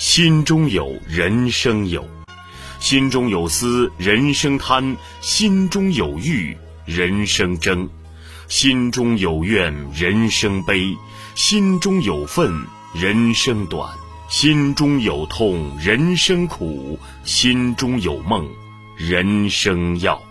心中有，人生有；心中有思，人生贪；心中有欲，人生争；心中有怨，人生悲；心中有愤，人生短；心中有痛，人生苦；心中有梦，人生要。